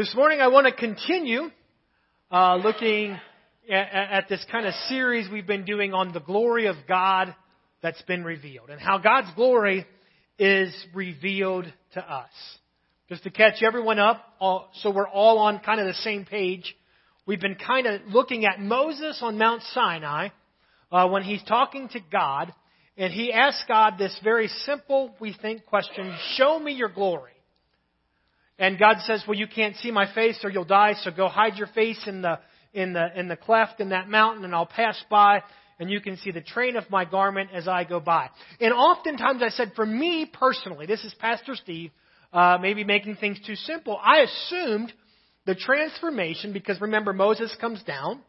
This morning I want to continue uh, looking at, at this kind of series we've been doing on the glory of God that's been revealed and how God's glory is revealed to us. Just to catch everyone up, all, so we're all on kind of the same page. We've been kind of looking at Moses on Mount Sinai uh, when he's talking to God, and he asks God this very simple, we think, question: "Show me your glory." And God says, well, you can't see my face or you'll die, so go hide your face in the, in the, in the cleft in that mountain and I'll pass by and you can see the train of my garment as I go by. And oftentimes I said, for me personally, this is Pastor Steve, uh, maybe making things too simple. I assumed the transformation, because remember Moses comes down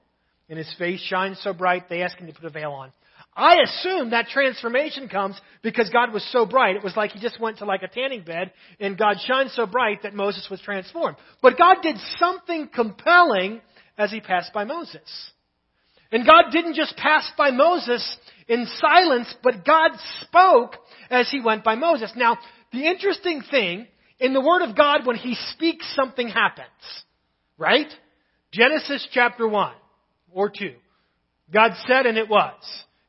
and his face shines so bright, they ask him to put a veil on. I assume that transformation comes because God was so bright. It was like he just went to like a tanning bed and God shined so bright that Moses was transformed. But God did something compelling as he passed by Moses. And God didn't just pass by Moses in silence, but God spoke as he went by Moses. Now, the interesting thing, in the Word of God, when he speaks, something happens. Right? Genesis chapter 1 or 2. God said and it was.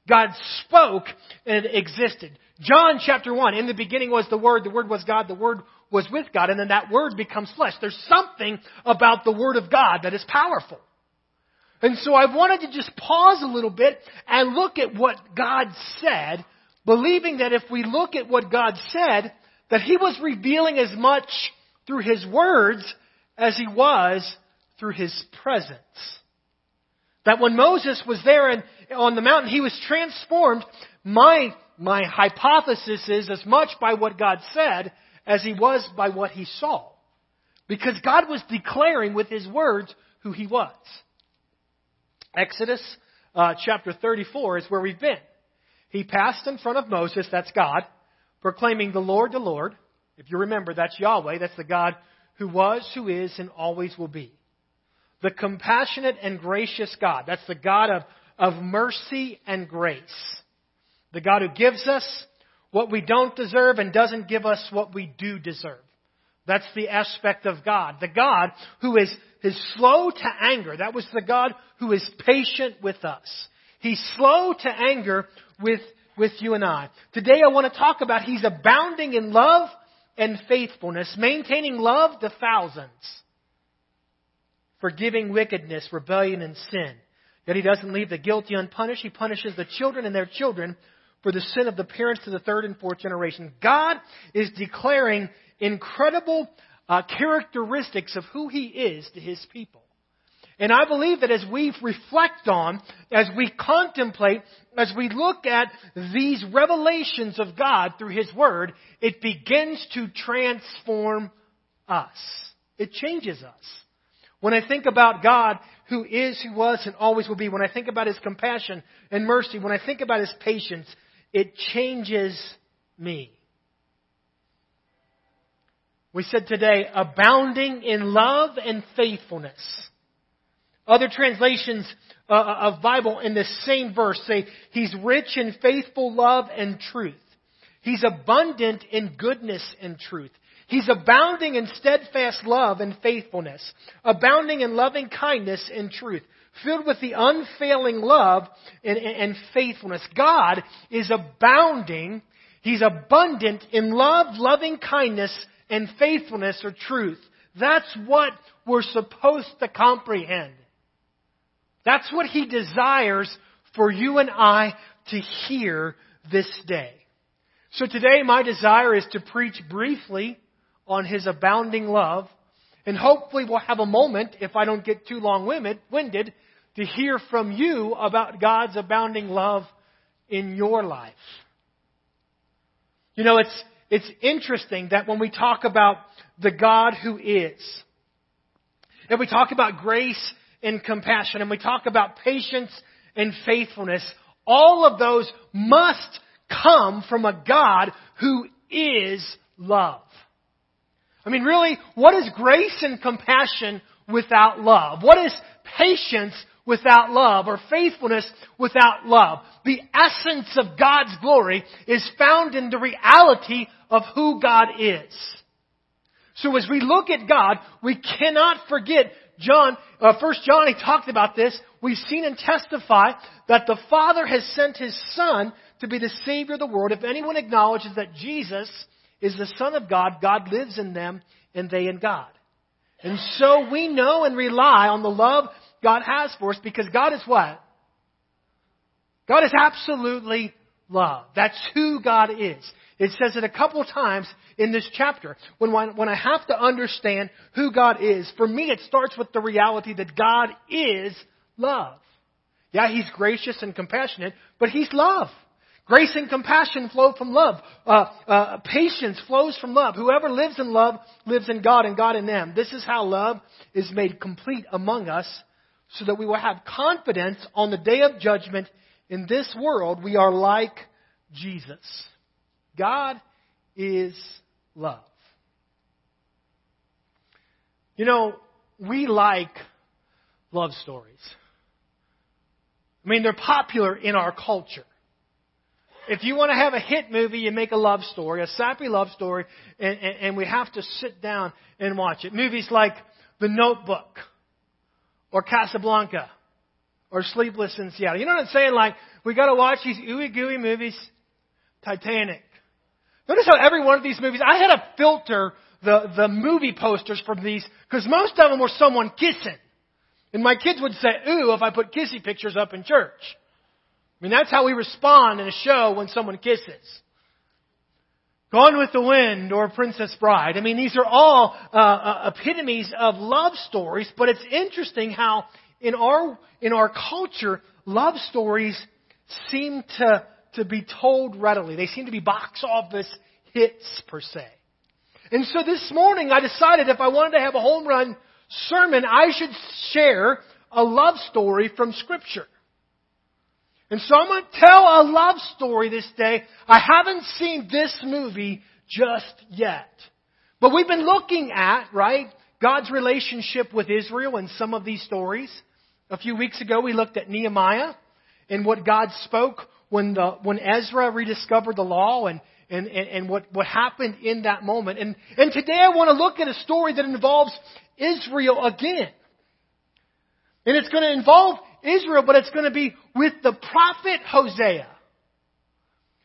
God spoke and it existed. John chapter 1, in the beginning was the Word, the Word was God, the Word was with God, and then that Word becomes flesh. There's something about the Word of God that is powerful. And so I wanted to just pause a little bit and look at what God said, believing that if we look at what God said, that He was revealing as much through His words as He was through His presence. That when Moses was there and on the mountain, he was transformed. My, my hypothesis is as much by what God said as he was by what he saw. Because God was declaring with his words who he was. Exodus uh, chapter 34 is where we've been. He passed in front of Moses, that's God, proclaiming the Lord, the Lord. If you remember, that's Yahweh, that's the God who was, who is, and always will be the compassionate and gracious God. That's the God of, of mercy and grace. The God who gives us what we don't deserve and doesn't give us what we do deserve. That's the aspect of God. The God who is, is slow to anger. That was the God who is patient with us. He's slow to anger with, with you and I. Today I want to talk about He's abounding in love and faithfulness, maintaining love to thousands forgiving wickedness, rebellion, and sin. Yet he doesn't leave the guilty unpunished. He punishes the children and their children for the sin of the parents to the third and fourth generation. God is declaring incredible uh, characteristics of who he is to his people. And I believe that as we reflect on, as we contemplate, as we look at these revelations of God through His Word, it begins to transform us. It changes us. When I think about God who is, who was, and always will be, when I think about His compassion and mercy, when I think about His patience, it changes me. We said today, abounding in love and faithfulness. Other translations uh, of Bible in this same verse say, He's rich in faithful love and truth. He's abundant in goodness and truth. He's abounding in steadfast love and faithfulness, abounding in loving kindness and truth, filled with the unfailing love and, and, faithfulness. God is abounding, He's abundant in love, loving kindness, and faithfulness or truth. That's what we're supposed to comprehend. That's what He desires for you and I to hear this day. So today my desire is to preach briefly on his abounding love. And hopefully we'll have a moment, if I don't get too long winded, to hear from you about God's abounding love in your life. You know, it's, it's interesting that when we talk about the God who is, and we talk about grace and compassion, and we talk about patience and faithfulness, all of those must come from a God who is love. I mean, really, what is grace and compassion without love? What is patience without love or faithfulness without love? The essence of God's glory is found in the reality of who God is. So as we look at God, we cannot forget John, uh, First John, he talked about this. We've seen and testify that the Father has sent His Son to be the Savior of the world. If anyone acknowledges that Jesus is the Son of God, God lives in them and they in God. And so we know and rely on the love God has for us because God is what? God is absolutely love. That's who God is. It says it a couple times in this chapter. When, when I have to understand who God is, for me it starts with the reality that God is love. Yeah, He's gracious and compassionate, but He's love. Grace and compassion flow from love. Uh, uh, patience flows from love. Whoever lives in love lives in God and God in them. This is how love is made complete among us so that we will have confidence on the day of judgment. In this world, we are like Jesus. God is love. You know, we like love stories. I mean, they're popular in our culture. If you want to have a hit movie, you make a love story, a sappy love story, and, and, and we have to sit down and watch it. Movies like The Notebook, or Casablanca, or Sleepless in Seattle. You know what I'm saying? Like, we gotta watch these ooey gooey movies. Titanic, Notice how every one of these movies, I had to filter the, the movie posters from these, because most of them were someone kissing. And my kids would say, ooh, if I put kissy pictures up in church. I mean, that's how we respond in a show when someone kisses. Gone with the Wind or Princess Bride. I mean, these are all uh, uh, epitomes of love stories, but it's interesting how in our, in our culture, love stories seem to to be told readily. They seem to be box office hits, per se. And so this morning I decided if I wanted to have a home run sermon, I should share a love story from Scripture. And so I'm going to tell a love story this day. I haven't seen this movie just yet. But we've been looking at, right, God's relationship with Israel in some of these stories. A few weeks ago we looked at Nehemiah and what God spoke when, the, when Ezra rediscovered the law and, and, and, and what, what happened in that moment. And, and today I want to look at a story that involves Israel again. And it's going to involve Israel, but it's going to be with the prophet Hosea.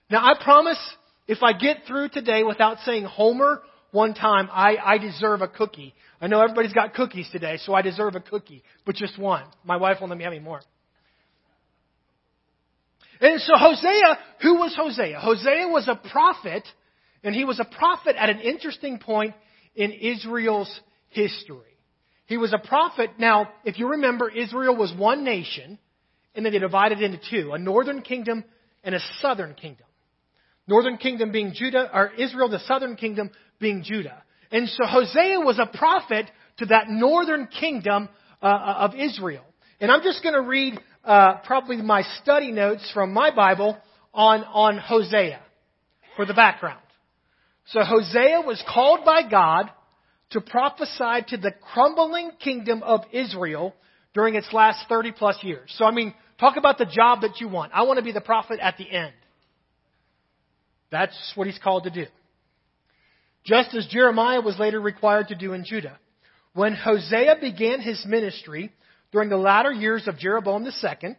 Now I promise if I get through today without saying Homer one time, I, I deserve a cookie. I know everybody's got cookies today, so I deserve a cookie, but just one. My wife won't let me have any more. And so Hosea, who was Hosea? Hosea was a prophet, and he was a prophet at an interesting point in Israel's history. He was a prophet. Now, if you remember, Israel was one nation, and then they divided into two, a northern kingdom and a southern kingdom. Northern kingdom being Judah, or Israel, the southern kingdom being Judah. And so Hosea was a prophet to that northern kingdom uh, of Israel. And I'm just going to read uh, probably my study notes from my Bible on, on Hosea for the background. So Hosea was called by God to prophesy to the crumbling kingdom of Israel during its last 30 plus years. So I mean, talk about the job that you want. I want to be the prophet at the end. That's what he's called to do. Just as Jeremiah was later required to do in Judah. When Hosea began his ministry, during the latter years of Jeroboam II,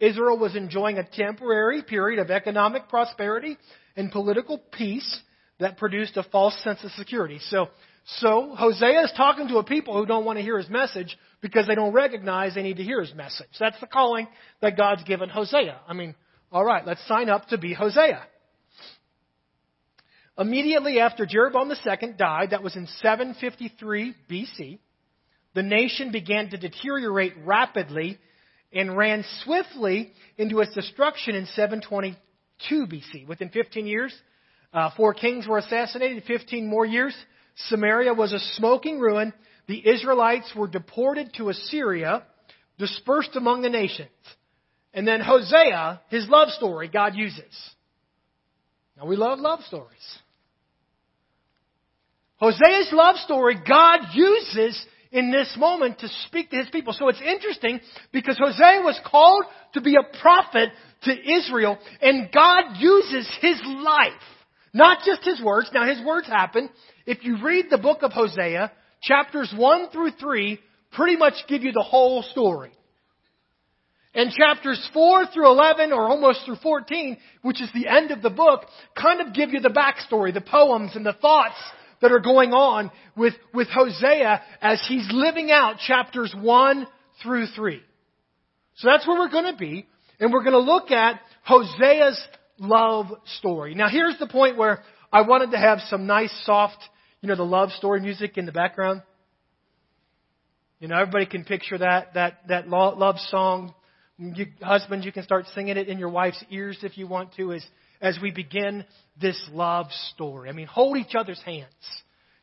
Israel was enjoying a temporary period of economic prosperity and political peace that produced a false sense of security. So, so Hosea is talking to a people who don't want to hear his message because they don't recognize they need to hear his message. That's the calling that God's given Hosea. I mean, all right, let's sign up to be Hosea. Immediately after Jeroboam II died, that was in 753 BC, the nation began to deteriorate rapidly and ran swiftly into its destruction in 722 BC. Within 15 years, uh, four kings were assassinated. 15 more years, Samaria was a smoking ruin. The Israelites were deported to Assyria, dispersed among the nations. And then Hosea, his love story, God uses. Now we love love stories. Hosea's love story, God uses in this moment to speak to his people. So it's interesting because Hosea was called to be a prophet to Israel and God uses his life, not just his words. Now his words happen if you read the book of Hosea, chapters 1 through 3 pretty much give you the whole story. And chapters 4 through 11, or almost through 14, which is the end of the book, kind of give you the backstory, the poems and the thoughts that are going on with, with Hosea as he's living out chapters 1 through 3. So that's where we're going to be, and we're going to look at Hosea's love story. Now here's the point where I wanted to have some nice, soft, you know, the love story music in the background. You know, everybody can picture that, that, that love song. You, husbands, you can start singing it in your wife's ears if you want to as, as we begin this love story. I mean, hold each other's hands.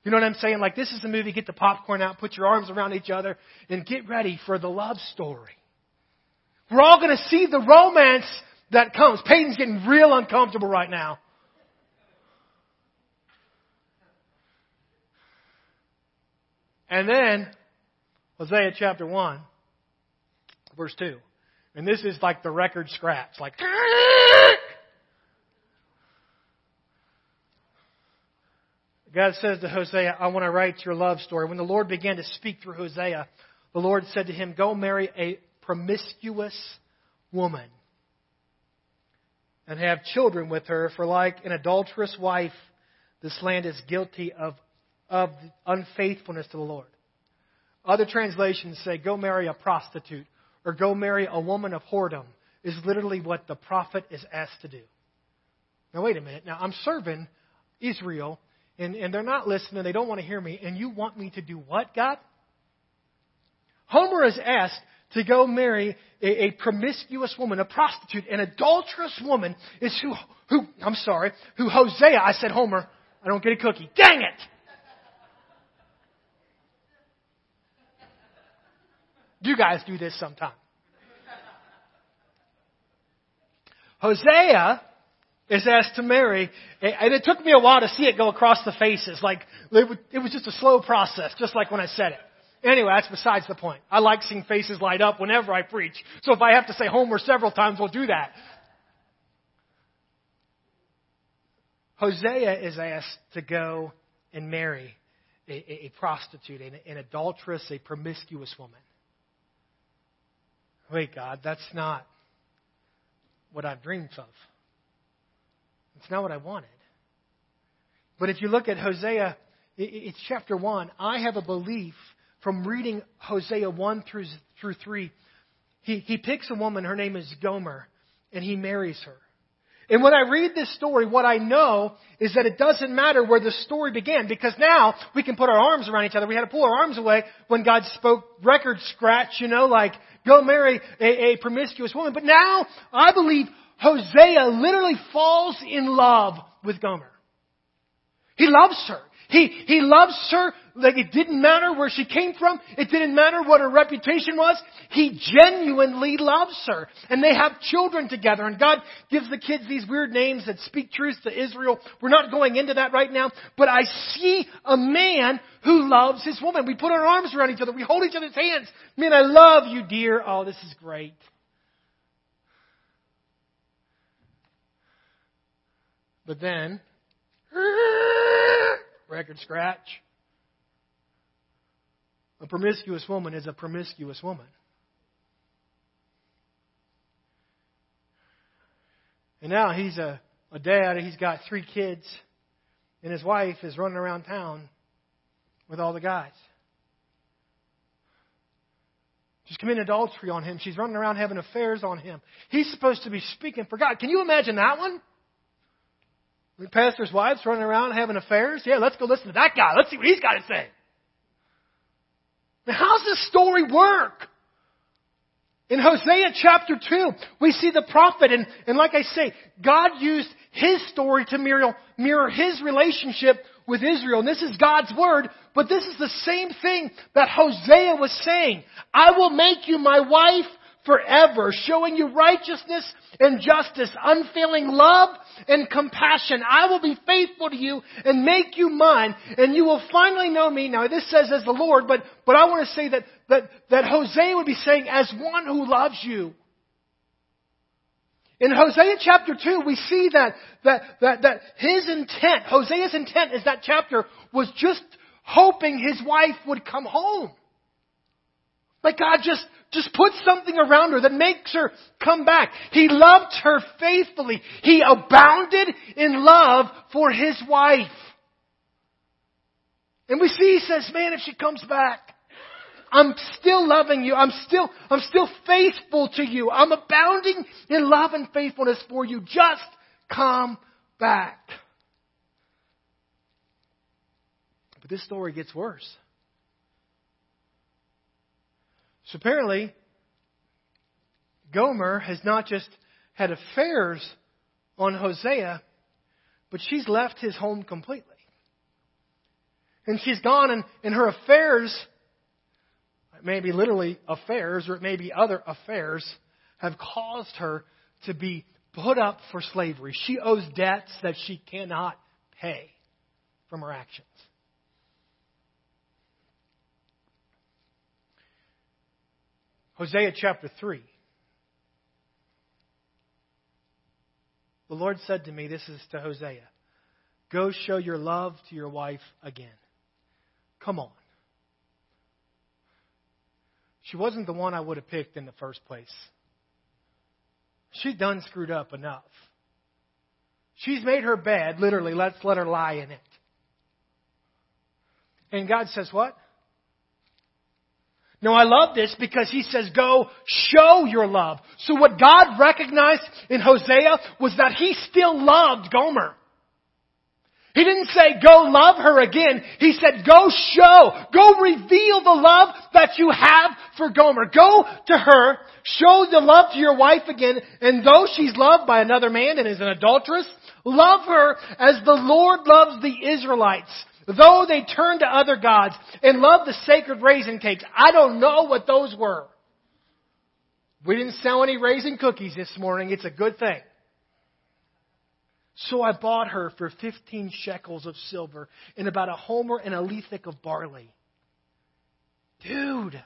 You know what I'm saying? Like, this is the movie, get the popcorn out, put your arms around each other, and get ready for the love story. We're all going to see the romance that comes. Peyton's getting real uncomfortable right now. And then, Hosea chapter 1, verse 2. And this is like the record scratch, like. God says to Hosea, I want to write your love story. When the Lord began to speak through Hosea, the Lord said to him, Go marry a promiscuous woman and have children with her, for like an adulterous wife, this land is guilty of, of unfaithfulness to the Lord. Other translations say, go marry a prostitute or go marry a woman of whoredom, is literally what the prophet is asked to do. Now, wait a minute. Now, I'm serving Israel, and, and they're not listening. They don't want to hear me. And you want me to do what, God? Homer is asked to go marry a, a, promiscuous woman, a prostitute, an adulterous woman is who, who, I'm sorry, who Hosea, I said Homer, I don't get a cookie. Dang it! You guys do this sometime. Hosea is asked to marry, and it took me a while to see it go across the faces. Like, it was just a slow process, just like when I said it. Anyway, that's besides the point. I like seeing faces light up whenever I preach. So if I have to say Homer several times, we'll do that. Hosea is asked to go and marry a, a, a prostitute, an, an adulteress, a promiscuous woman. Wait, God, that's not what I've dreamed of. It's not what I wanted. But if you look at Hosea, it's chapter 1. I have a belief from reading Hosea 1 through, through 3, he, he picks a woman, her name is Gomer, and he marries her. And when I read this story, what I know is that it doesn't matter where the story began because now we can put our arms around each other. We had to pull our arms away when God spoke record scratch, you know, like go marry a, a promiscuous woman. But now I believe Hosea literally falls in love with Gomer. He loves her. He, he loves her like it didn't matter where she came from. It didn't matter what her reputation was. He genuinely loves her. And they have children together. And God gives the kids these weird names that speak truth to Israel. We're not going into that right now. But I see a man who loves his woman. We put our arms around each other. We hold each other's hands. Man, I love you, dear. Oh, this is great. But then, record scratch. A promiscuous woman is a promiscuous woman. And now he's a, a dad, he's got three kids, and his wife is running around town with all the guys. She's committing adultery on him. She's running around having affairs on him. He's supposed to be speaking for God. Can you imagine that one? Pastor's wives running around having affairs? Yeah, let's go listen to that guy. Let's see what he's got to say. Now, how's this story work? In Hosea chapter 2, we see the prophet, and, and like I say, God used his story to mirror, mirror his relationship with Israel. And this is God's word, but this is the same thing that Hosea was saying. I will make you my wife forever, showing you righteousness and justice, unfailing love and compassion. I will be faithful to you and make you mine, and you will finally know me. Now this says as the Lord, but, but I want to say that, that, that Hosea would be saying as one who loves you. In Hosea chapter 2, we see that, that, that, that his intent, Hosea's intent is that chapter was just hoping his wife would come home. Like God just, just put something around her that makes her come back. He loved her faithfully. He abounded in love for his wife. And we see he says, man, if she comes back, I'm still loving you. I'm still, I'm still faithful to you. I'm abounding in love and faithfulness for you. Just come back. But this story gets worse. So apparently, Gomer has not just had affairs on Hosea, but she's left his home completely. And she's gone and, and her affairs, maybe literally affairs, or it may be other affairs, have caused her to be put up for slavery. She owes debts that she cannot pay from her actions. Hosea chapter 3. The Lord said to me, This is to Hosea, go show your love to your wife again. Come on. She wasn't the one I would have picked in the first place. She's done screwed up enough. She's made her bed, literally, let's let her lie in it. And God says, What? No, I love this because he says, go show your love. So what God recognized in Hosea was that he still loved Gomer. He didn't say, go love her again. He said, go show, go reveal the love that you have for Gomer. Go to her, show the love to your wife again, and though she's loved by another man and is an adulteress, love her as the Lord loves the Israelites. Though they turned to other gods and loved the sacred raisin cakes. I don't know what those were. We didn't sell any raisin cookies this morning. It's a good thing. So I bought her for 15 shekels of silver and about a homer and a lethek of barley. Dude,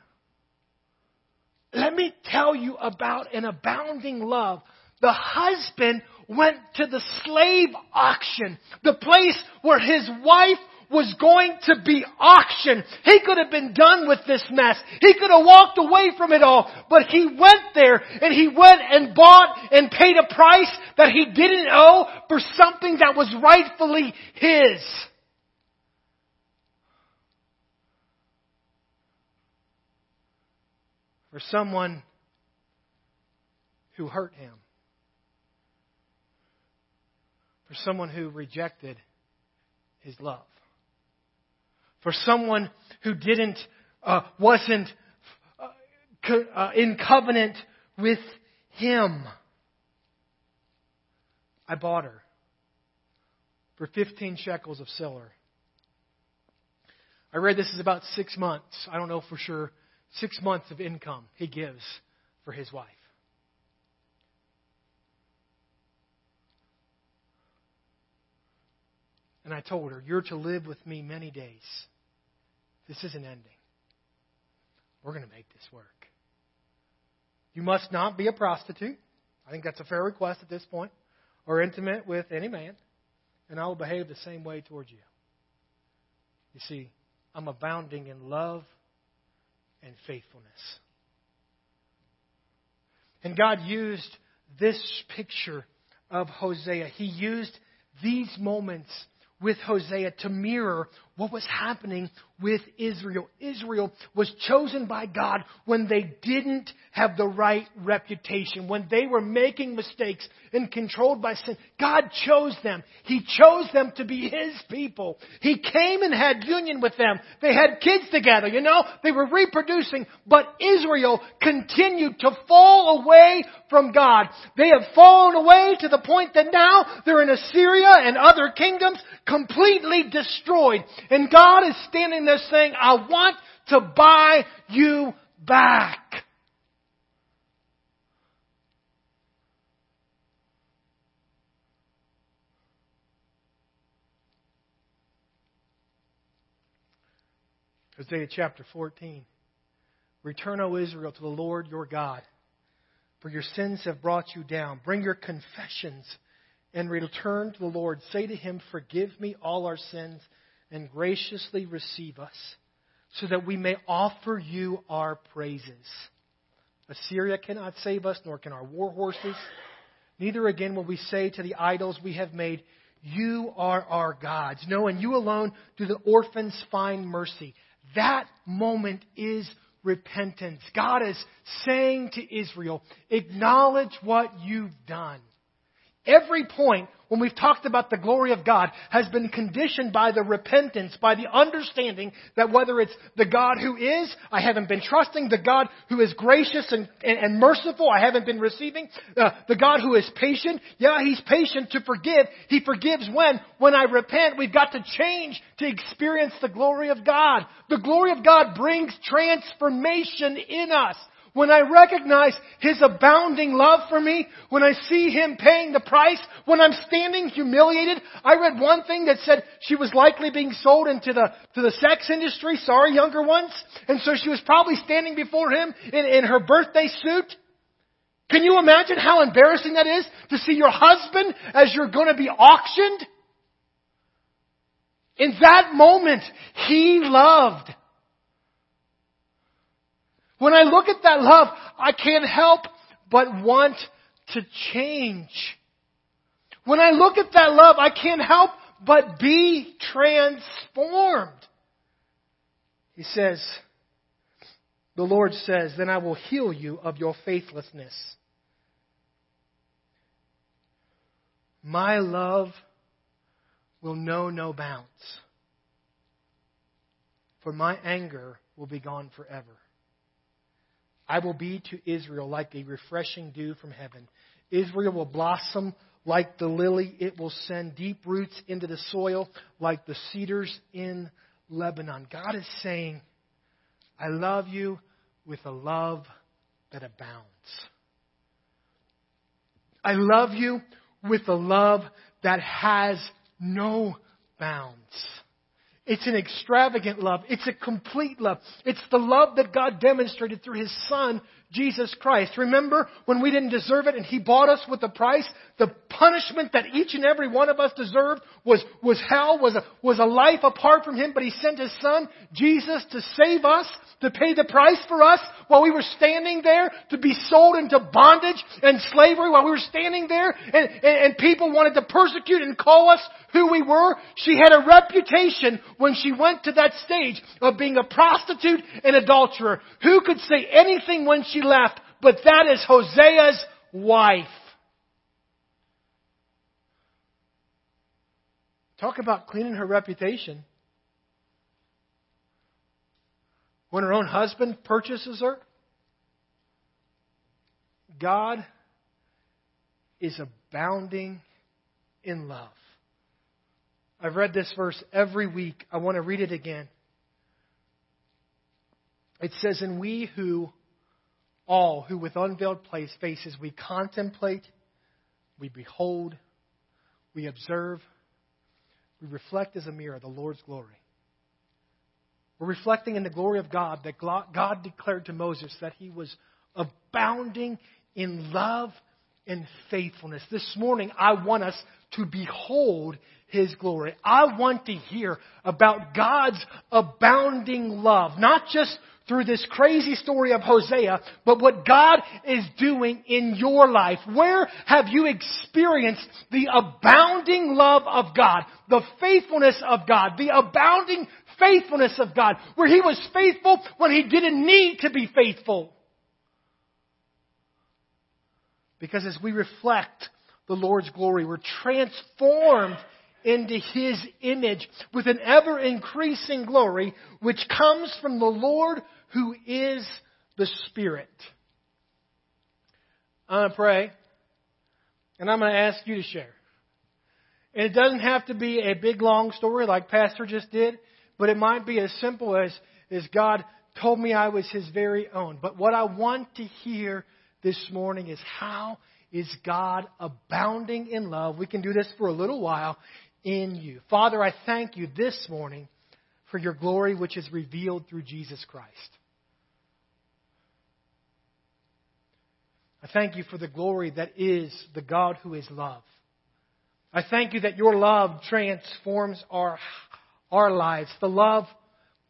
let me tell you about an abounding love. The husband went to the slave auction, the place where his wife was going to be auctioned. He could have been done with this mess. He could have walked away from it all. But he went there and he went and bought and paid a price that he didn't owe for something that was rightfully his. For someone who hurt him. For someone who rejected his love for someone who didn't, uh, wasn't uh, co- uh, in covenant with Him. I bought her for 15 shekels of silver. I read this is about six months. I don't know for sure. Six months of income he gives for his wife. And I told her, You're to live with me many days. This isn't ending. We're going to make this work. You must not be a prostitute. I think that's a fair request at this point, or intimate with any man, and I will behave the same way towards you. You see, I'm abounding in love and faithfulness. And God used this picture of Hosea. He used these moments with Hosea to mirror what was happening with Israel. Israel was chosen by God when they didn't have the right reputation, when they were making mistakes and controlled by sin. God chose them. He chose them to be His people. He came and had union with them. They had kids together, you know, they were reproducing, but Israel continued to fall away from God. They have fallen away to the point that now they're in Assyria and other kingdoms completely destroyed. And God is standing there saying, I want to buy you back. Hosea chapter 14. Return, O Israel, to the Lord your God. for your sins have brought you down. Bring your confessions and return to the Lord. Say to him, Forgive me all our sins and graciously receive us, so that we may offer you our praises. Assyria cannot save us, nor can our war horses. Neither again will we say to the idols we have made, You are our gods. No, and you alone do the orphans find mercy. That moment is repentance. God is saying to Israel, Acknowledge what you've done. Every point when we've talked about the glory of God has been conditioned by the repentance, by the understanding that whether it's the God who is, I haven't been trusting, the God who is gracious and, and, and merciful, I haven't been receiving, uh, the God who is patient, yeah, He's patient to forgive. He forgives when? When I repent, we've got to change to experience the glory of God. The glory of God brings transformation in us. When I recognize His abounding love for me, when I see Him paying the price, when I'm standing humiliated, I read one thing that said she was likely being sold into the, to the sex industry, sorry younger ones, and so she was probably standing before Him in, in her birthday suit. Can you imagine how embarrassing that is to see your husband as you're going to be auctioned? In that moment, He loved. When I look at that love, I can't help but want to change. When I look at that love, I can't help but be transformed. He says, the Lord says, then I will heal you of your faithlessness. My love will know no bounds, for my anger will be gone forever. I will be to Israel like a refreshing dew from heaven. Israel will blossom like the lily. It will send deep roots into the soil like the cedars in Lebanon. God is saying, I love you with a love that abounds. I love you with a love that has no bounds. It's an extravagant love. It's a complete love. It's the love that God demonstrated through His Son, Jesus Christ. Remember when we didn't deserve it and He bought us with a price? The punishment that each and every one of us deserved was, was hell, was a, was a life apart from Him, but He sent His Son, Jesus, to save us, to pay the price for us while we were standing there, to be sold into bondage and slavery while we were standing there and, and, and people wanted to persecute and call us who we were. She had a reputation when she went to that stage of being a prostitute and adulterer. Who could say anything when she left, but that is Hosea's wife. Talk about cleaning her reputation. When her own husband purchases her, God is abounding in love. I've read this verse every week. I want to read it again. It says, And we who, all who with unveiled faces, we contemplate, we behold, we observe, we reflect as a mirror the Lord's glory. We're reflecting in the glory of God that God declared to Moses that he was abounding in love and faithfulness. This morning, I want us to behold his glory. I want to hear about God's abounding love, not just through this crazy story of Hosea, but what God is doing in your life. Where have you experienced the abounding love of God, the faithfulness of God, the abounding faithfulness of God, where He was faithful when He didn't need to be faithful? Because as we reflect the Lord's glory, we're transformed into His image with an ever increasing glory which comes from the Lord who is the Spirit. I'm going to pray, and I'm going to ask you to share. And it doesn't have to be a big long story like Pastor just did, but it might be as simple as, as God told me I was His very own. But what I want to hear this morning is how is God abounding in love? We can do this for a little while in you. Father, I thank you this morning for your glory which is revealed through Jesus Christ. I thank you for the glory that is the God who is love. I thank you that your love transforms our, our lives, the love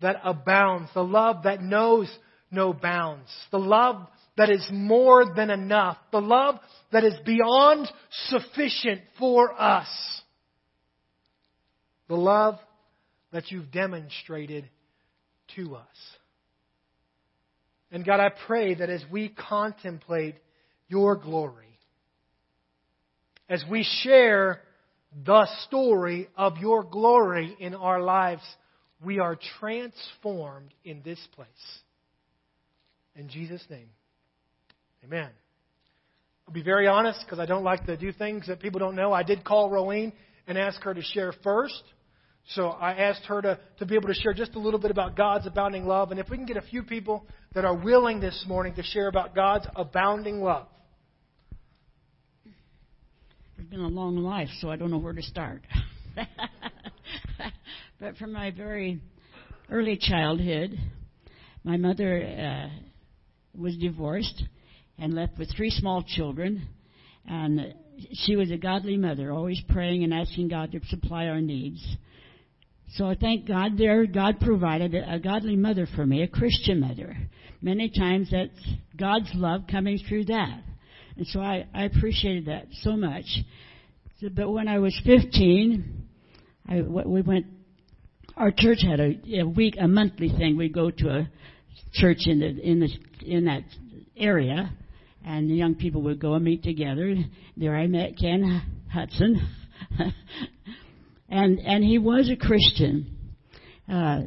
that abounds, the love that knows no bounds, the love that is more than enough, the love that is beyond sufficient for us, the love that you've demonstrated to us. And God, I pray that as we contemplate your glory, as we share the story of your glory in our lives, we are transformed in this place. In Jesus' name, amen. I'll be very honest because I don't like to do things that people don't know. I did call Rowene and ask her to share first. So I asked her to, to be able to share just a little bit about God's abounding love. And if we can get a few people that are willing this morning to share about God's abounding love. It's been a long life, so I don't know where to start. but from my very early childhood, my mother uh, was divorced and left with three small children. And she was a godly mother, always praying and asking God to supply our needs. So I thank God there. God provided a godly mother for me, a Christian mother. Many times that's God's love coming through that. And so I, I appreciated that so much. So, but when I was 15, I, we went, our church had a, a week, a monthly thing. We'd go to a church in the, in the, in that area and the young people would go and meet together. There I met Ken Hudson. and and he was a Christian. Uh,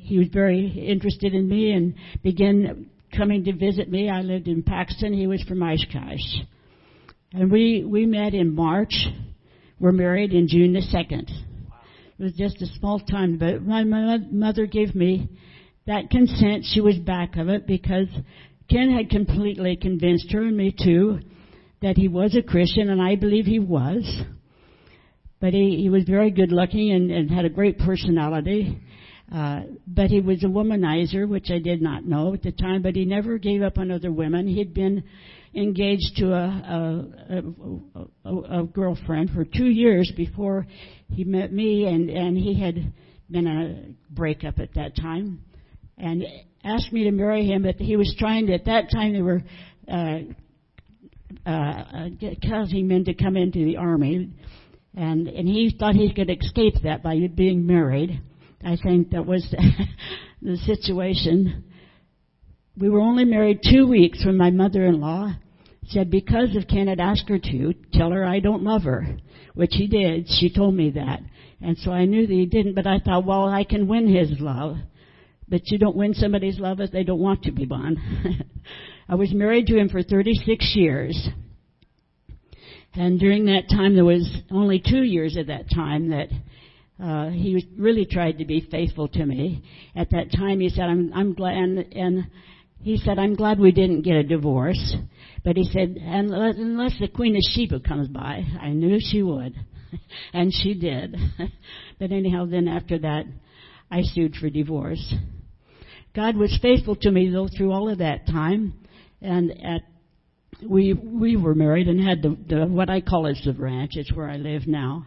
he was very interested in me and began coming to visit me. I lived in Paxton. He was from Oshkosh. And we, we met in March. We're married in June the 2nd. It was just a small time, but my mother gave me that consent. She was back of it because Ken had completely convinced her and me too that he was a Christian, and I believe he was. But he, he was very good looking and, and had a great personality. Uh, but he was a womanizer, which I did not know at the time. But he never gave up on other women. He'd been engaged to a, a, a, a girlfriend for two years before he met me, and and he had been a breakup at that time, and asked me to marry him. But he was trying to at that time they were. Uh, uh, causing men to come into the army and and he thought he could escape that by being married. I think that was the situation. We were only married two weeks when my mother-in-law said because if Ken had asked her to, tell her I don't love her, which he did. She told me that, and so I knew that he didn't. But I thought, well, I can win his love. But you don't win somebody's love if they don't want to be won. I was married to him for 36 years. And during that time, there was only two years at that time that uh, he really tried to be faithful to me. At that time, he said, "I'm, I'm glad," and, and he said, "I'm glad we didn't get a divorce." But he said, "Unless, unless the Queen of Sheba comes by, I knew she would," and she did. but anyhow, then after that, I sued for divorce. God was faithful to me though through all of that time, and at we we were married and had the, the what I call is the ranch. It's where I live now,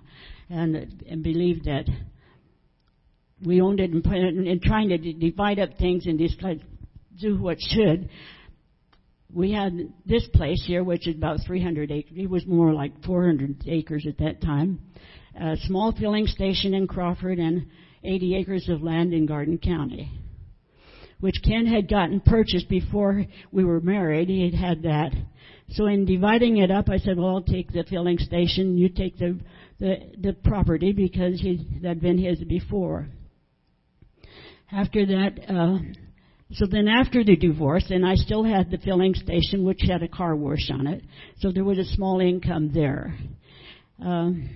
and and believed that we owned it and, and trying to divide up things and just like do what should. We had this place here, which is about 300 acres. It was more like 400 acres at that time. A small filling station in Crawford and 80 acres of land in Garden County, which Ken had gotten purchased before we were married. He had had that so in dividing it up, I said, well, I'll take the filling station, you take the, the, the property because he, that'd been his before. After that, uh, so then after the divorce, and I still had the filling station, which had a car wash on it. So there was a small income there. Um,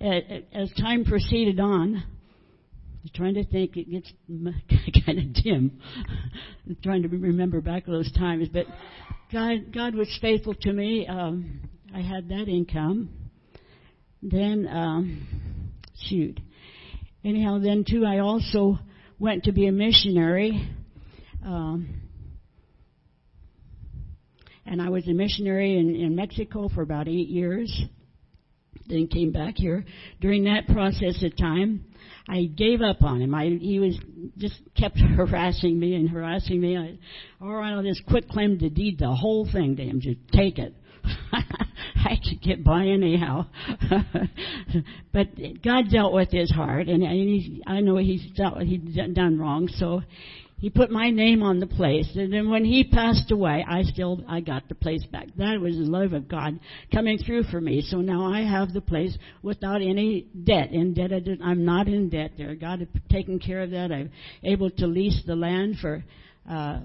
as time proceeded on, Trying to think. It gets kind of dim. I'm trying to remember back those times, but God, God was faithful to me. Um, I had that income. Then, um, shoot. Anyhow, then too, I also went to be a missionary. Um, and I was a missionary in, in Mexico for about eight years. Then came back here. During that process of time, I gave up on him. I, he was just kept harassing me and harassing me. I, all right, I'll just quit claim to deed the whole thing to him. Just take it. I could get by anyhow. but God dealt with his heart, and, and he, I know he's dealt, he's done wrong, so he put my name on the place. And then when he passed away, I still, I got the place back. That was the love of God coming through for me. So now I have the place without any debt. Indebted, I'm not in debt there. God has taken care of that. I'm able to lease the land for, uh,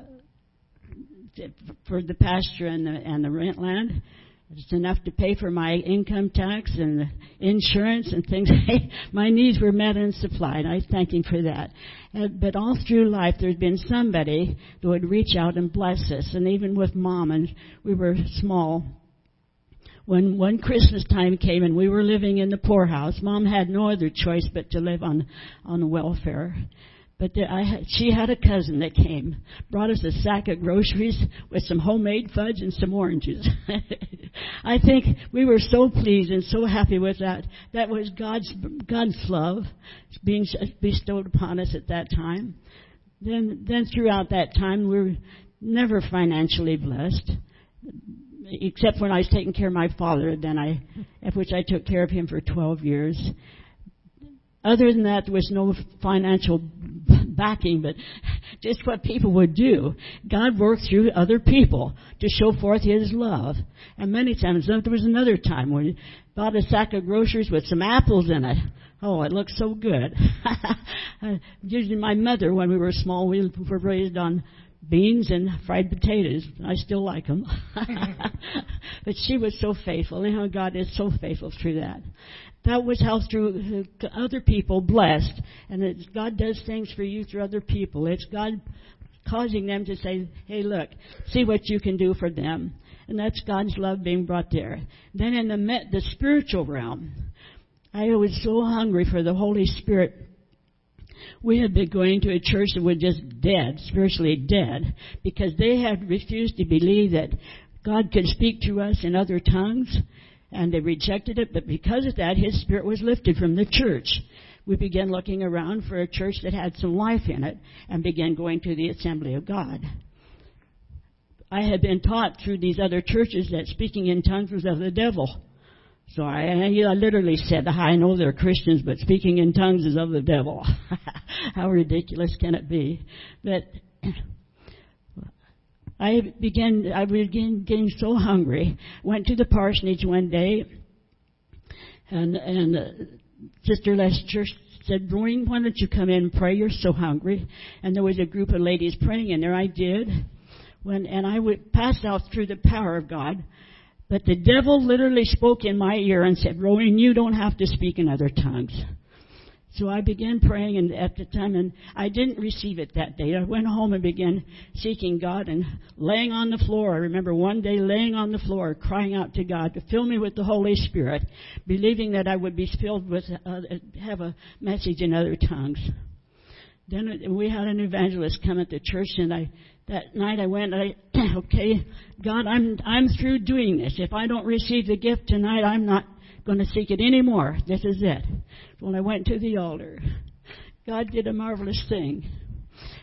for the pasture and the, and the rent land. It's enough to pay for my income tax and insurance and things. my needs were met and supplied. I thank Him for that. Uh, but all through life, there's been somebody that would reach out and bless us. And even with Mom, and we were small. When one Christmas time came and we were living in the poorhouse, Mom had no other choice but to live on on welfare. But there, I had, she had a cousin that came, brought us a sack of groceries with some homemade fudge and some oranges. I think we were so pleased and so happy with that. That was God's God's love being bestowed upon us at that time. Then, then throughout that time, we were never financially blessed, except when I was taking care of my father. Then I, of which I took care of him for 12 years. Other than that, there was no financial backing, but just what people would do. God worked through other people to show forth His love. And many times, there was another time when he bought a sack of groceries with some apples in it. Oh, it looked so good. Usually my mother, when we were small, we were raised on beans and fried potatoes. I still like them. but she was so faithful. And how God is so faithful through that that was how through uh, other people blessed. And it's, God does things for you through other people. It's God causing them to say, hey, look, see what you can do for them. And that's God's love being brought there. Then in the, the spiritual realm, I was so hungry for the Holy Spirit. We had been going to a church that was just dead, spiritually dead, because they had refused to believe that God could speak to us in other tongues and they rejected it, but because of that, his spirit was lifted from the church. We began looking around for a church that had some life in it and began going to the Assembly of God. I had been taught through these other churches that speaking in tongues was of the devil. So I, I literally said, I know they're Christians, but speaking in tongues is of the devil. How ridiculous can it be? But I began, I began getting so hungry. Went to the parsonage one day, and and uh, Sister Lester said, "Roy, why don't you come in and pray? You're so hungry." And there was a group of ladies praying in there. I did. When and I would pass out through the power of God. But the devil literally spoke in my ear and said, Rowan, you don't have to speak in other tongues. So I began praying and at the time and I didn't receive it that day. I went home and began seeking God and laying on the floor. I remember one day laying on the floor crying out to God to fill me with the Holy Spirit, believing that I would be filled with, uh, have a message in other tongues. Then we had an evangelist come at the church and I, that night I went, I, okay, God, I'm, I'm through doing this. If I don't receive the gift tonight, I'm not going to seek it anymore. This is it. When I went to the altar, God did a marvelous thing.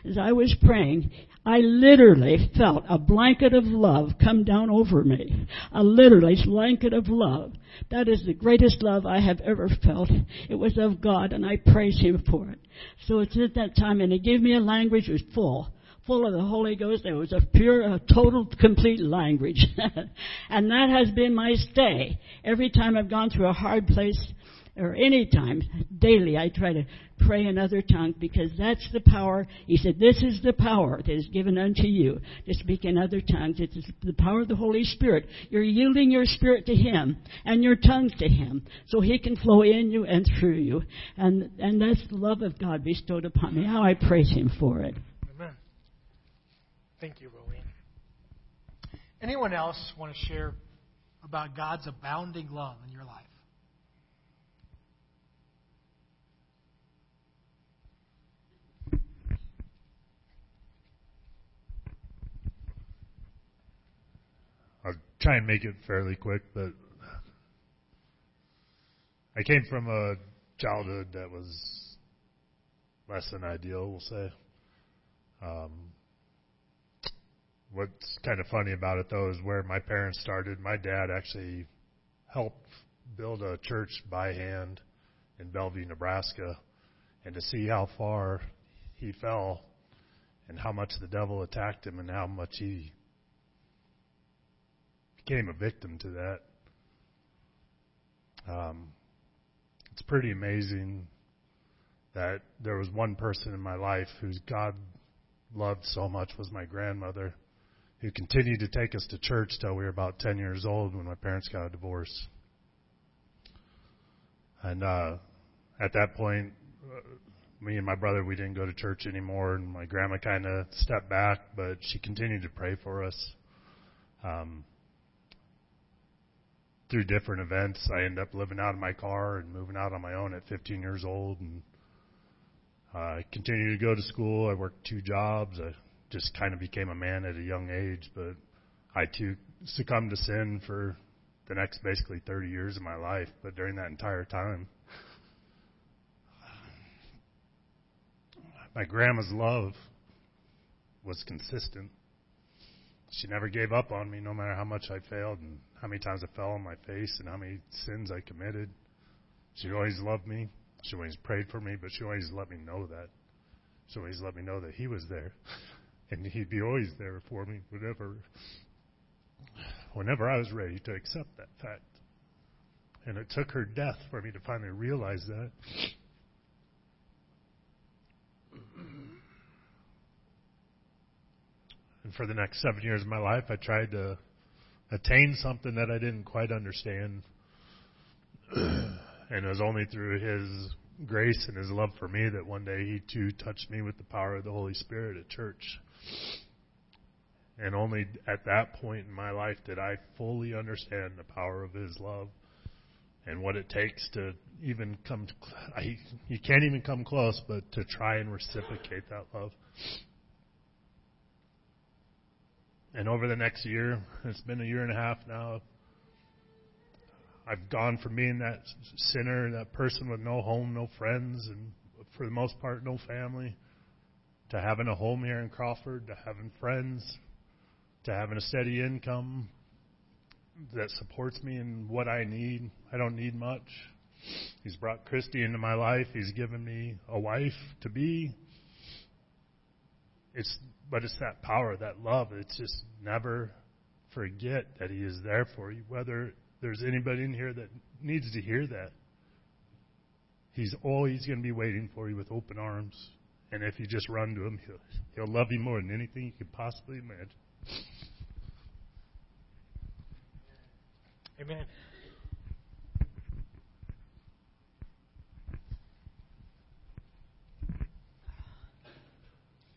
As I was praying, I literally felt a blanket of love come down over me. A literally blanket of love. That is the greatest love I have ever felt. It was of God and I praise Him for it. So it's at that time and He gave me a language was full full of the Holy Ghost. It was a pure, a total, complete language. and that has been my stay. Every time I've gone through a hard place, or any time, daily, I try to pray in other tongues because that's the power. He said, This is the power that is given unto you to speak in other tongues. It is the power of the Holy Spirit. You're yielding your spirit to Him and your tongues to Him so He can flow in you and through you. And, and that's the love of God bestowed upon me. How I praise Him for it. Thank you, Rowena. Anyone else want to share about God's abounding love in your life? I'll try and make it fairly quick, but I came from a childhood that was less than ideal, we'll say. Um, what's kind of funny about it though is where my parents started. My dad actually helped build a church by hand in Bellevue, Nebraska, and to see how far he fell and how much the devil attacked him and how much he became a victim to that. Um, it's pretty amazing that there was one person in my life whose God loved so much was my grandmother, who continued to take us to church till we were about 10 years old when my parents got a divorce. And uh, at that point, uh, me and my brother, we didn't go to church anymore, and my grandma kind of stepped back, but she continued to pray for us. Um, through different events, I ended up living out of my car and moving out on my own at 15 years old, and uh, I continued to go to school. I worked two jobs. I just kind of became a man at a young age, but I too succumbed to sin for the next basically 30 years of my life. But during that entire time, my grandma's love was consistent. She never gave up on me, no matter how much I failed and how many times I fell on my face and how many sins I committed. She always loved me. She always prayed for me, but she always let me know that. She always let me know that He was there, and He'd be always there for me whenever, whenever I was ready to accept that fact. And it took her death for me to finally realize that. And for the next seven years of my life, I tried to attain something that I didn't quite understand. and it was only through His grace and His love for me that one day He too touched me with the power of the Holy Spirit at church. And only at that point in my life did I fully understand the power of His love and what it takes to even come. To, I, you can't even come close, but to try and reciprocate that love. And over the next year, it's been a year and a half now, I've gone from being that sinner, that person with no home, no friends, and for the most part, no family, to having a home here in Crawford, to having friends, to having a steady income that supports me in what I need. I don't need much. He's brought Christy into my life. He's given me a wife to be. It's but it's that power, that love. It's just never forget that He is there for you. Whether there's anybody in here that needs to hear that, He's always going to be waiting for you with open arms. And if you just run to Him, He'll, he'll love you more than anything you could possibly imagine. Amen.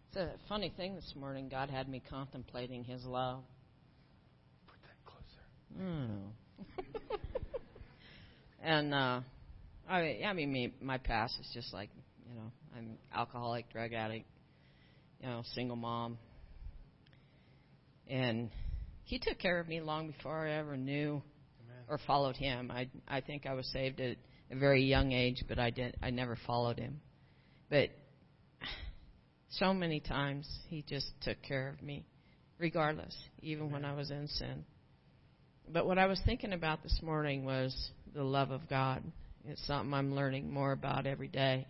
It's a funny thing this morning. God had me contemplating His love. Put that closer. Mm. and uh, I, I mean, me, my past is just like you know, I'm alcoholic, drug addict, you know, single mom, and He took care of me long before I ever knew Amen. or followed Him. I I think I was saved at a very young age, but I did I never followed Him. But so many times he just took care of me, regardless, even when I was in sin. But what I was thinking about this morning was the love of God. It's something I'm learning more about every day.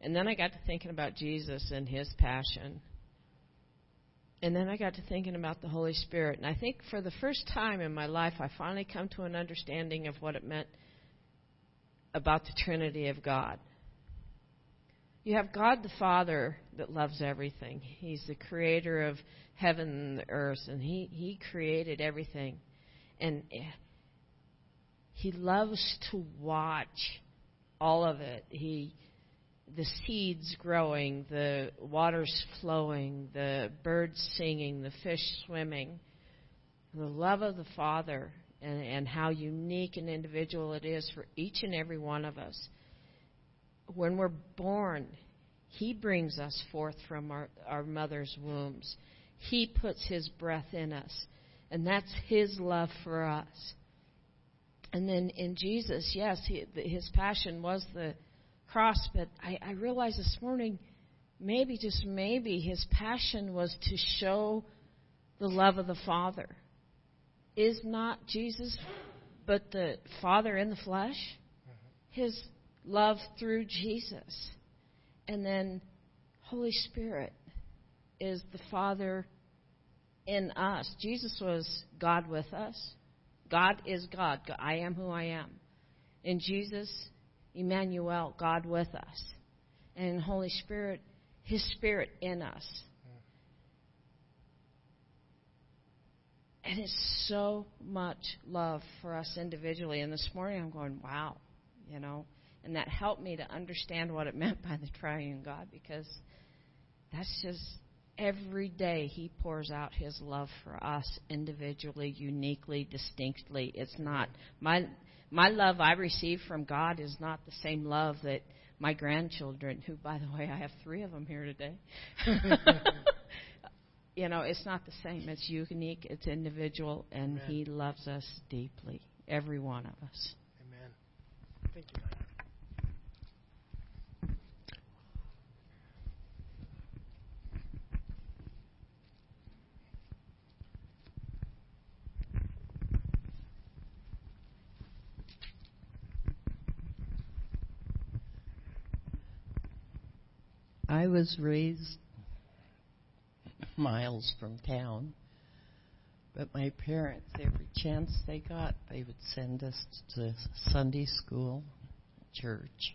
And then I got to thinking about Jesus and his passion. And then I got to thinking about the Holy Spirit. And I think for the first time in my life, I finally come to an understanding of what it meant about the Trinity of God. You have God the Father that loves everything. He's the creator of heaven and the earth, and He, he created everything. And He loves to watch all of it. He the seeds growing, the waters flowing, the birds singing, the fish swimming. The love of the Father and, and how unique and individual it is for each and every one of us when we're born, He brings us forth from our, our mother's wombs. He puts His breath in us. And that's His love for us. And then in Jesus, yes, he, His passion was the cross, but I, I realized this morning, maybe, just maybe, His passion was to show the love of the Father. Is not Jesus but the Father in the flesh? Mm-hmm. His love through Jesus. And then Holy Spirit is the Father in us. Jesus was God with us. God is God. I am who I am. In Jesus, Emmanuel, God with us. And Holy Spirit, His Spirit in us. And it's so much love for us individually. And this morning I'm going, wow, you know. And that helped me to understand what it meant by the triune God because that's just every day He pours out His love for us individually, uniquely, distinctly. It's not my my love I receive from God is not the same love that my grandchildren, who by the way I have three of them here today. you know, it's not the same. It's unique, it's individual, and Amen. He loves us deeply, every one of us. Amen. Thank you. Was raised miles from town. But my parents, every chance they got, they would send us to Sunday school, church.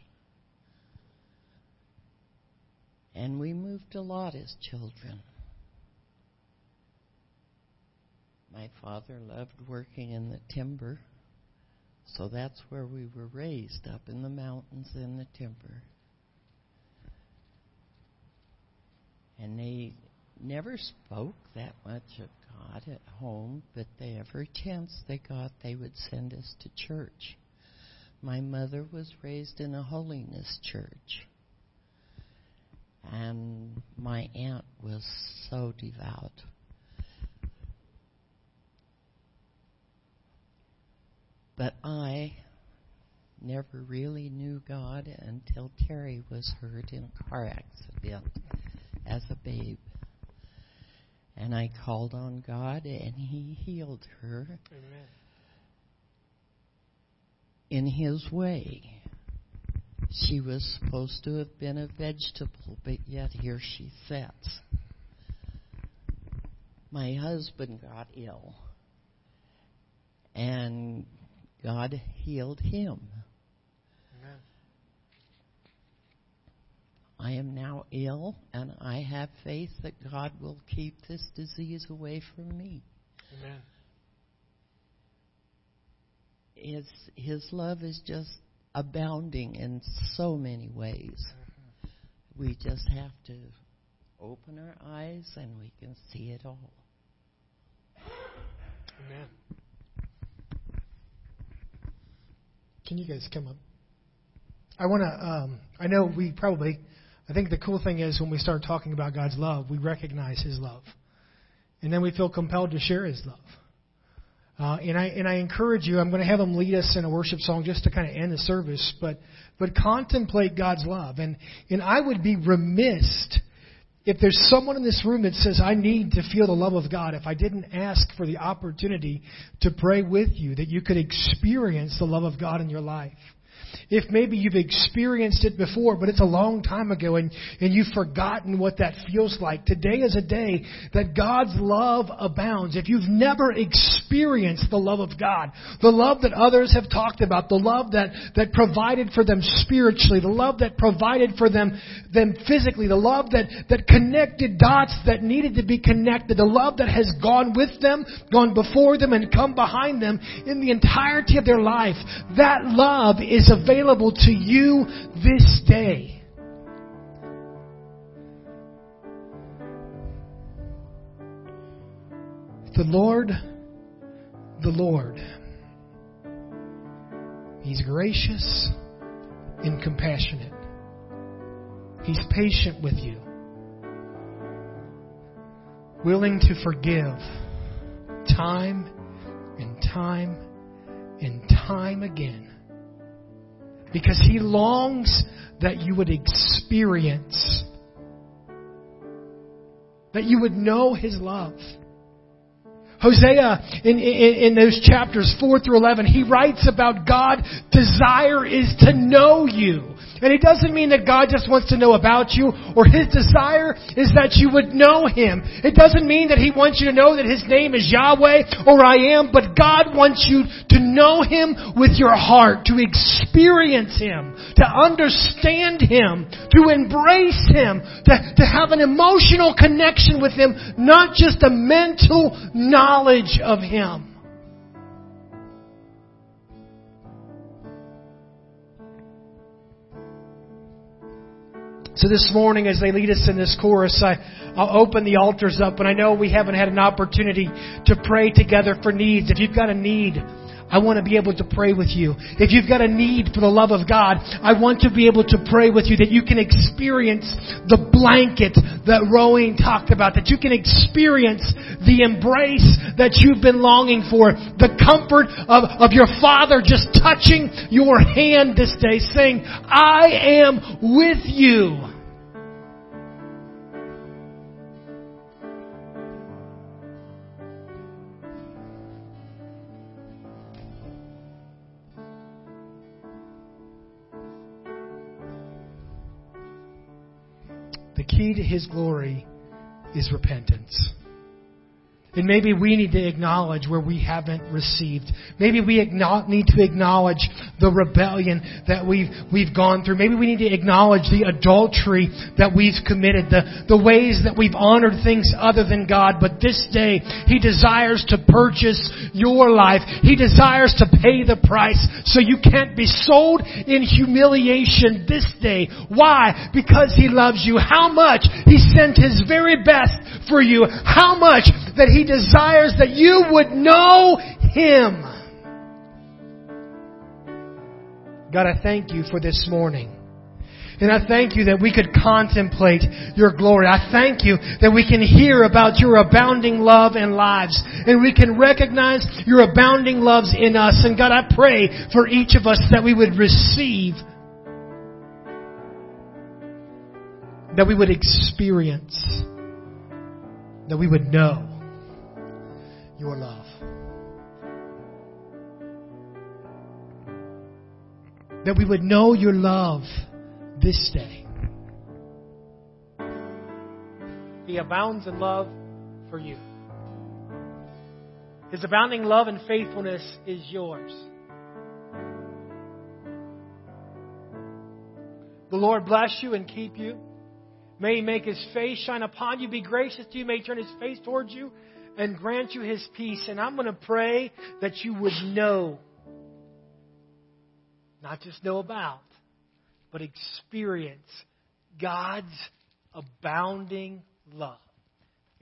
And we moved a lot as children. My father loved working in the timber, so that's where we were raised, up in the mountains in the timber. And they never spoke that much of God at home, but they, every chance they got, they would send us to church. My mother was raised in a holiness church. And my aunt was so devout. But I never really knew God until Terry was hurt in a car accident as a babe. And I called on God, and He healed her Amen. in His way. She was supposed to have been a vegetable, but yet here she sits. My husband got ill, and God healed him. I am now ill, and I have faith that God will keep this disease away from me. Amen. His, his love is just abounding in so many ways. Mm-hmm. We just have to open our eyes and we can see it all. Amen. Can you guys come up? I want to. Um, I know we probably I think the cool thing is when we start talking about God's love, we recognize His love. And then we feel compelled to share His love. Uh, and I and I encourage you. I'm going to have them lead us in a worship song just to kind of end the service, but but contemplate God's love. And and I would be remiss if there's someone in this room that says I need to feel the love of God. If I didn't ask for the opportunity to pray with you, that you could experience the love of God in your life if maybe you've experienced it before, but it's a long time ago and, and you've forgotten what that feels like. Today is a day that God's love abounds. If you've never experienced the love of God, the love that others have talked about, the love that, that provided for them spiritually, the love that provided for them, them physically, the love that, that connected dots that needed to be connected, the love that has gone with them, gone before them, and come behind them in the entirety of their life, that love is available to you this day. The Lord, the Lord, He's gracious and compassionate. He's patient with you, willing to forgive, time and time and time again. Because He longs that you would experience, that you would know His love. Hosea, in, in, in, those chapters 4 through 11, he writes about God desire is to know you. And it doesn't mean that God just wants to know about you or His desire is that you would know Him. It doesn't mean that He wants you to know that His name is Yahweh or I am, but God wants you to know Him with your heart, to experience Him, to understand Him, to embrace Him, to, to have an emotional connection with Him, not just a mental knowledge of Him. So this morning, as they lead us in this chorus, I, I'll open the altars up, and I know we haven't had an opportunity to pray together for needs. If you've got a need, I want to be able to pray with you. If you've got a need for the love of God, I want to be able to pray with you that you can experience the blanket that Rowan talked about, that you can experience the embrace that you've been longing for, the comfort of, of your Father just touching your hand this day saying, I am with you. The key to His glory is repentance. And maybe we need to acknowledge where we haven't received. Maybe we need to acknowledge the rebellion that we've, we've gone through. Maybe we need to acknowledge the adultery that we've committed, the, the ways that we've honored things other than God. But this day, He desires to purchase your life. He desires to pay the price so you can't be sold in humiliation this day. Why? Because He loves you. How much? He sent His very best for you. How much that He desires that you would know Him. God, I thank you for this morning. And I thank you that we could contemplate your glory. I thank you that we can hear about your abounding love and lives. And we can recognize your abounding loves in us. And God, I pray for each of us that we would receive, that we would experience, that we would know your love. That we would know your love this day. He abounds in love for you. His abounding love and faithfulness is yours. The Lord bless you and keep you. May He make His face shine upon you, be gracious to you, may He turn His face towards you and grant you His peace. And I'm going to pray that you would know, not just know about, but experience God's abounding love.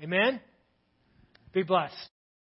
Amen? Be blessed.